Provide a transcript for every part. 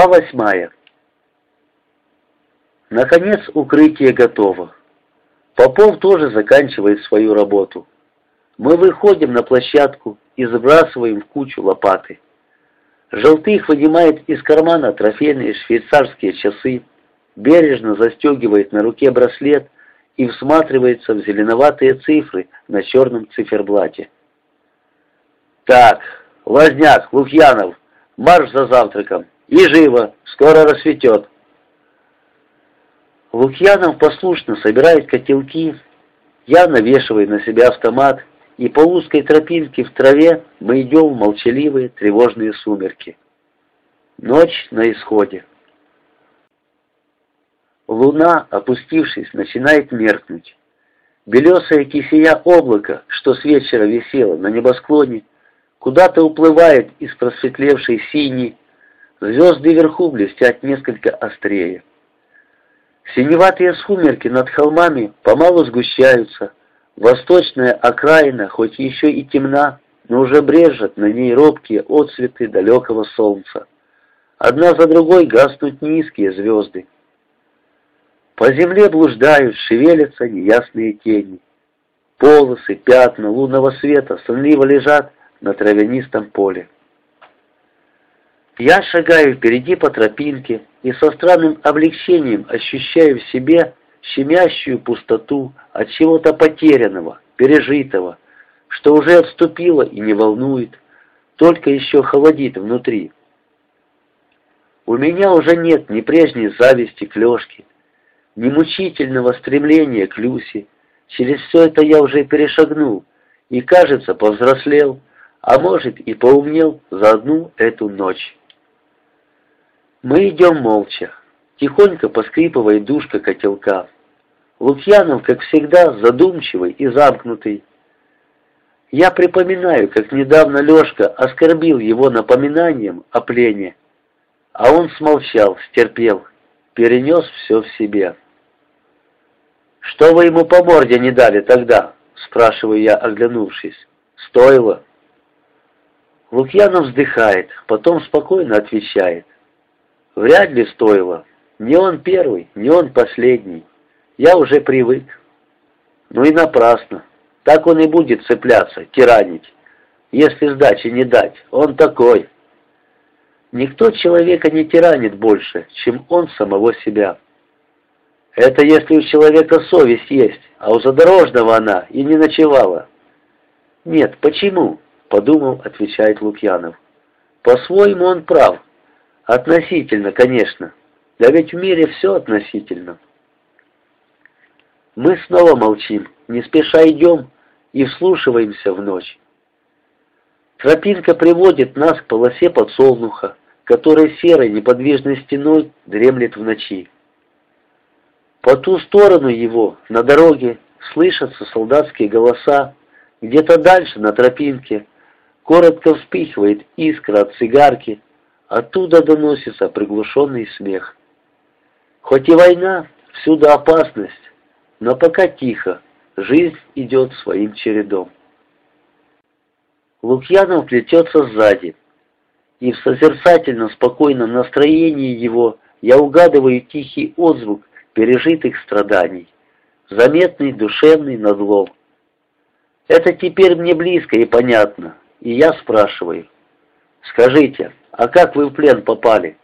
Глава восьмая. Наконец укрытие готово. Попов тоже заканчивает свою работу. Мы выходим на площадку и сбрасываем в кучу лопаты. Желтых вынимает из кармана трофейные швейцарские часы, бережно застегивает на руке браслет и всматривается в зеленоватые цифры на черном циферблате. «Так, Лазняк, Лукьянов, марш за завтраком! И живо, скоро рассветет!» Лукьянов послушно собирает котелки, я навешиваю на себя автомат, и по узкой тропинке в траве мы идем в молчаливые тревожные сумерки. Ночь на исходе. Луна, опустившись, начинает меркнуть. Белесая кисия облака, что с вечера висело на небосклоне, куда-то уплывает из просветлевшей синей, звезды вверху блестят несколько острее. Синеватые сумерки над холмами помалу сгущаются, восточная окраина, хоть еще и темна, но уже брежет на ней робкие отцветы далекого солнца. Одна за другой гаснут низкие звезды. По земле блуждают, шевелятся неясные тени. Полосы, пятна лунного света сонливо лежат на травянистом поле. Я шагаю впереди по тропинке и со странным облегчением ощущаю в себе щемящую пустоту от чего-то потерянного, пережитого, что уже отступило и не волнует, только еще холодит внутри. У меня уже нет ни прежней зависти к Лешке, ни мучительного стремления к Люсе. Через все это я уже перешагнул и, кажется, повзрослел, а может и поумнел за одну эту ночь. Мы идем молча. Тихонько поскрипывает душка котелка. Лукьянов, как всегда, задумчивый и замкнутый. Я припоминаю, как недавно Лешка оскорбил его напоминанием о плене, а он смолчал, стерпел, перенес все в себе. «Что вы ему по морде не дали тогда?» — спрашиваю я, оглянувшись. «Стоило?» Лукьянов вздыхает, потом спокойно отвечает. Вряд ли стоило. Не он первый, не он последний. Я уже привык. Ну и напрасно. Так он и будет цепляться, тиранить. Если сдачи не дать, он такой. Никто человека не тиранит больше, чем он самого себя. Это если у человека совесть есть, а у задорожного она и не ночевала. Нет, почему? Подумал, отвечает Лукьянов. По-своему он прав. Относительно, конечно. Да ведь в мире все относительно. Мы снова молчим, не спеша идем и вслушиваемся в ночь. Тропинка приводит нас к полосе подсолнуха, которая серой неподвижной стеной дремлет в ночи. По ту сторону его, на дороге, слышатся солдатские голоса, где-то дальше, на тропинке, коротко вспихивает искра от цигарки, Оттуда доносится приглушенный смех. Хоть и война, всюду опасность, но пока тихо, жизнь идет своим чередом. Лукьянов плетется сзади, и в созерцательно спокойном настроении его я угадываю тихий отзвук пережитых страданий, заметный душевный надлом. Это теперь мне близко и понятно, и я спрашиваю, скажите, «А как вы в плен попали?»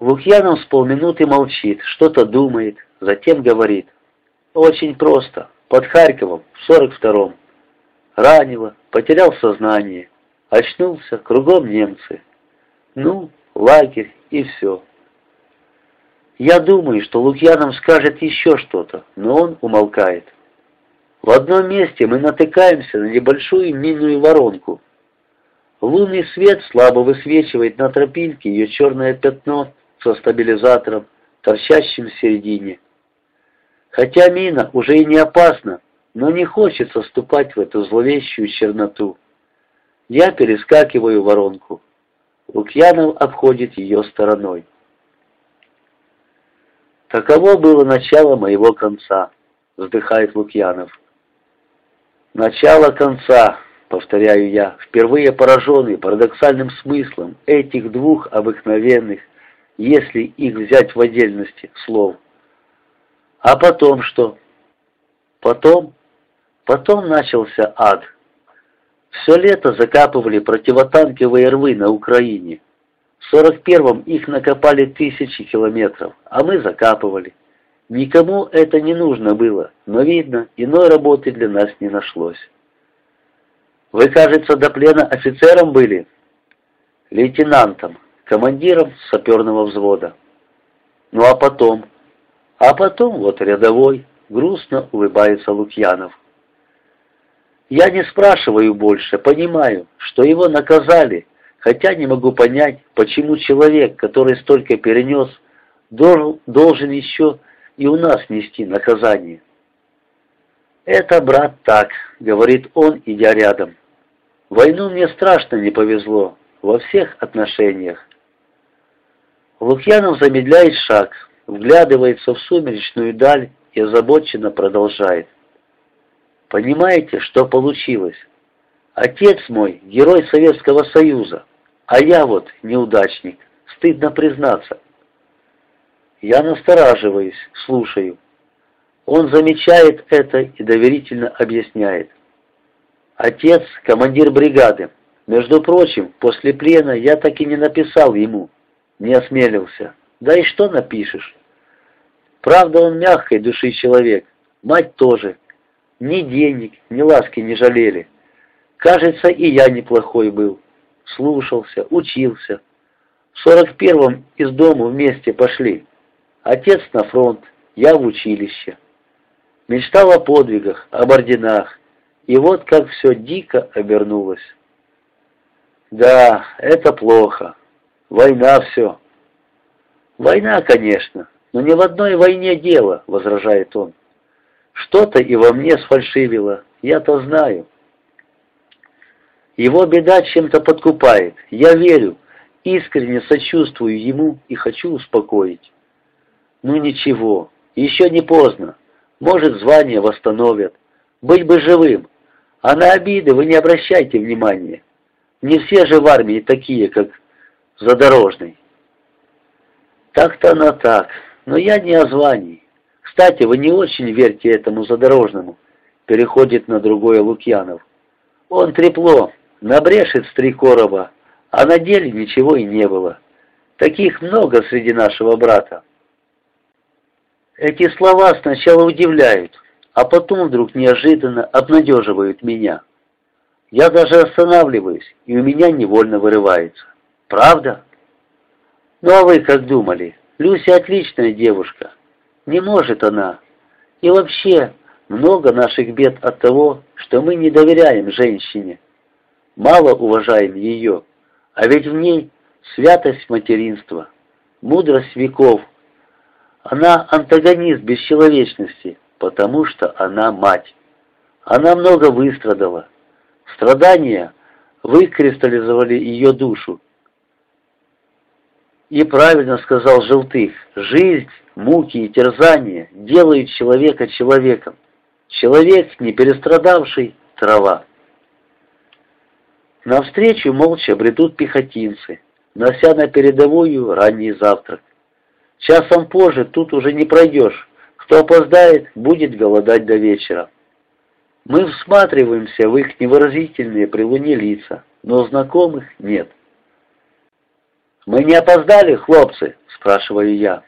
Лукьянов с полминуты молчит, что-то думает, затем говорит. «Очень просто. Под Харьковом, в 42-м. Ранило, потерял сознание. Очнулся, кругом немцы. Ну, лагерь и все». Я думаю, что Лукьянов скажет еще что-то, но он умолкает. В одном месте мы натыкаемся на небольшую минную воронку, Лунный свет слабо высвечивает на тропинке ее черное пятно со стабилизатором, торчащим в середине. Хотя мина уже и не опасна, но не хочется ступать в эту зловещую черноту. Я перескакиваю воронку. Лукьянов обходит ее стороной. Таково было начало моего конца, вздыхает Лукьянов. Начало конца, повторяю я, впервые пораженный парадоксальным смыслом этих двух обыкновенных, если их взять в отдельности, слов. А потом что? Потом? Потом начался ад. Все лето закапывали противотанковые рвы на Украине. В 41-м их накопали тысячи километров, а мы закапывали. Никому это не нужно было, но, видно, иной работы для нас не нашлось. Вы, кажется, до плена офицером были? Лейтенантом, командиром саперного взвода. Ну а потом? А потом вот рядовой, грустно улыбается Лукьянов. Я не спрашиваю больше, понимаю, что его наказали, хотя не могу понять, почему человек, который столько перенес, должен, должен еще и у нас нести наказание. «Это, брат, так», — говорит он, идя рядом. «Войну мне страшно не повезло, во всех отношениях». Лукьянов замедляет шаг, вглядывается в сумеречную даль и озабоченно продолжает. Понимаете, что получилось? Отец мой — герой Советского Союза, а я вот неудачник, стыдно признаться. Я настораживаюсь, слушаю. Он замечает это и доверительно объясняет. Отец — командир бригады. Между прочим, после плена я так и не написал ему, не осмелился. Да и что напишешь? Правда, он мягкой души человек, мать тоже, ни денег, ни ласки не жалели. Кажется, и я неплохой был. Слушался, учился. В сорок первом из дома вместе пошли. Отец на фронт, я в училище. Мечтал о подвигах, об орденах. И вот как все дико обернулось. Да, это плохо. Война все. Война, конечно, но не в одной войне дело, возражает он. Что-то и во мне сфальшивило, я-то знаю. Его беда чем-то подкупает, я верю, искренне сочувствую ему и хочу успокоить. Ну ничего, еще не поздно, может звание восстановят, быть бы живым, а на обиды вы не обращайте внимания. Не все же в армии такие, как Задорожный. Так-то она так, но я не о звании. Кстати, вы не очень верьте этому задорожному. Переходит на другое Лукьянов. Он трепло, набрешет с три короба, а на деле ничего и не было. Таких много среди нашего брата. Эти слова сначала удивляют, а потом вдруг неожиданно обнадеживают меня. Я даже останавливаюсь, и у меня невольно вырывается. Правда? Ну а вы как думали? Люся отличная девушка. Не может она. И вообще, много наших бед от того, что мы не доверяем женщине. Мало уважаем ее, а ведь в ней святость материнства, мудрость веков. Она антагонист бесчеловечности, потому что она мать. Она много выстрадала. Страдания выкристаллизовали ее душу, и правильно сказал Желтых, жизнь, муки и терзания делают человека человеком. Человек, не перестрадавший, трава. Навстречу молча бредут пехотинцы, нося на передовую ранний завтрак. Часом позже тут уже не пройдешь, кто опоздает, будет голодать до вечера. Мы всматриваемся в их невыразительные при луне лица, но знакомых нет. «Мы не опоздали, хлопцы?» — спрашиваю я.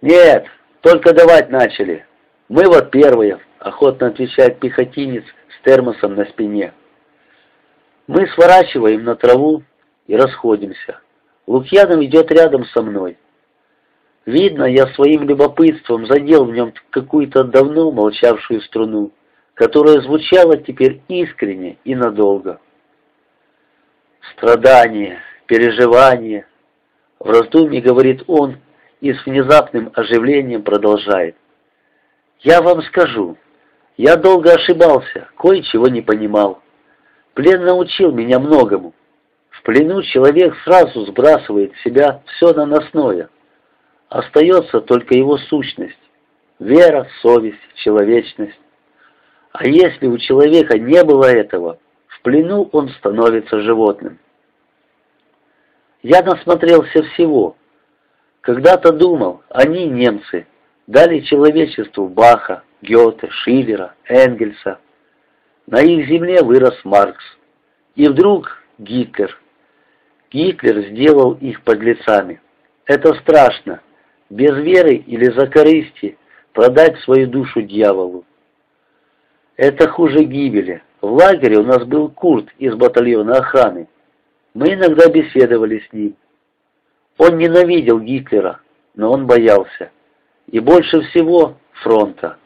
«Нет, только давать начали. Мы вот первые», — охотно отвечает пехотинец с термосом на спине. Мы сворачиваем на траву и расходимся. Лукьянов идет рядом со мной. Видно, я своим любопытством задел в нем какую-то давно молчавшую струну, которая звучала теперь искренне и надолго. Страдание, переживания. В раздумье говорит он и с внезапным оживлением продолжает. «Я вам скажу, я долго ошибался, кое-чего не понимал. Плен научил меня многому. В плену человек сразу сбрасывает в себя все наносное. Остается только его сущность, вера, совесть, человечность. А если у человека не было этого, в плену он становится животным. Я насмотрелся всего. Когда-то думал, они, немцы, дали человечеству Баха, Гёте, Шиллера, Энгельса. На их земле вырос Маркс. И вдруг Гитлер. Гитлер сделал их подлецами. Это страшно. Без веры или за корысти продать свою душу дьяволу. Это хуже гибели. В лагере у нас был Курт из батальона охраны. Мы иногда беседовали с ним. Он ненавидел Гитлера, но он боялся. И больше всего фронта.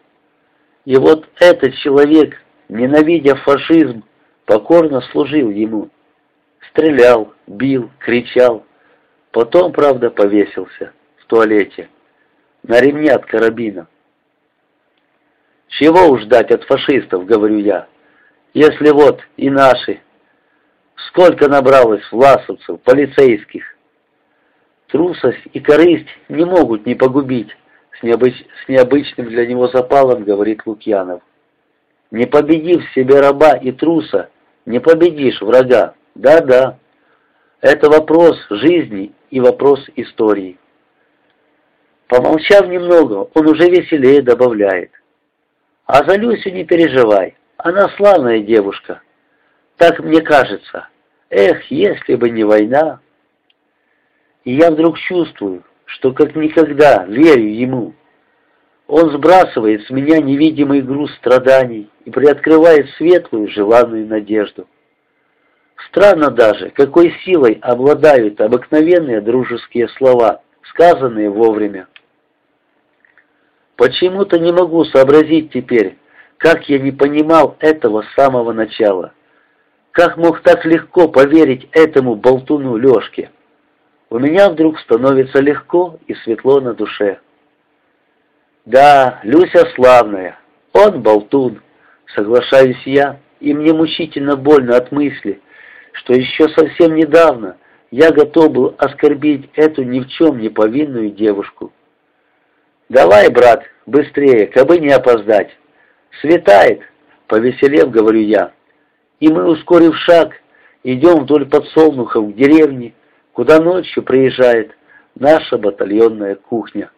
И вот этот человек, ненавидя фашизм, покорно служил ему. Стрелял, бил, кричал. Потом, правда, повесился туалете. На ремне от карабина. Чего уж ждать от фашистов, говорю я, если вот и наши. Сколько набралось власовцев, полицейских. Трусость и корысть не могут не погубить, с, необыч... с необычным для него запалом, говорит Лукьянов. Не победив себе раба и труса, не победишь врага. Да-да, это вопрос жизни и вопрос истории. Помолчав немного, он уже веселее добавляет. А за Люсю не переживай, она славная девушка. Так мне кажется. Эх, если бы не война. И я вдруг чувствую, что как никогда верю ему. Он сбрасывает с меня невидимый груз страданий и приоткрывает светлую желанную надежду. Странно даже, какой силой обладают обыкновенные дружеские слова, сказанные вовремя. Почему-то не могу сообразить теперь, как я не понимал этого с самого начала. Как мог так легко поверить этому болтуну Лешке? У меня вдруг становится легко и светло на душе. Да, Люся славная, он болтун, соглашаюсь я, и мне мучительно больно от мысли, что еще совсем недавно я готов был оскорбить эту ни в чем не повинную девушку. «Давай, брат, быстрее, кабы не опоздать!» «Светает!» — повеселев, говорю я. И мы, ускорив шаг, идем вдоль подсолнухов к деревне, куда ночью приезжает наша батальонная кухня.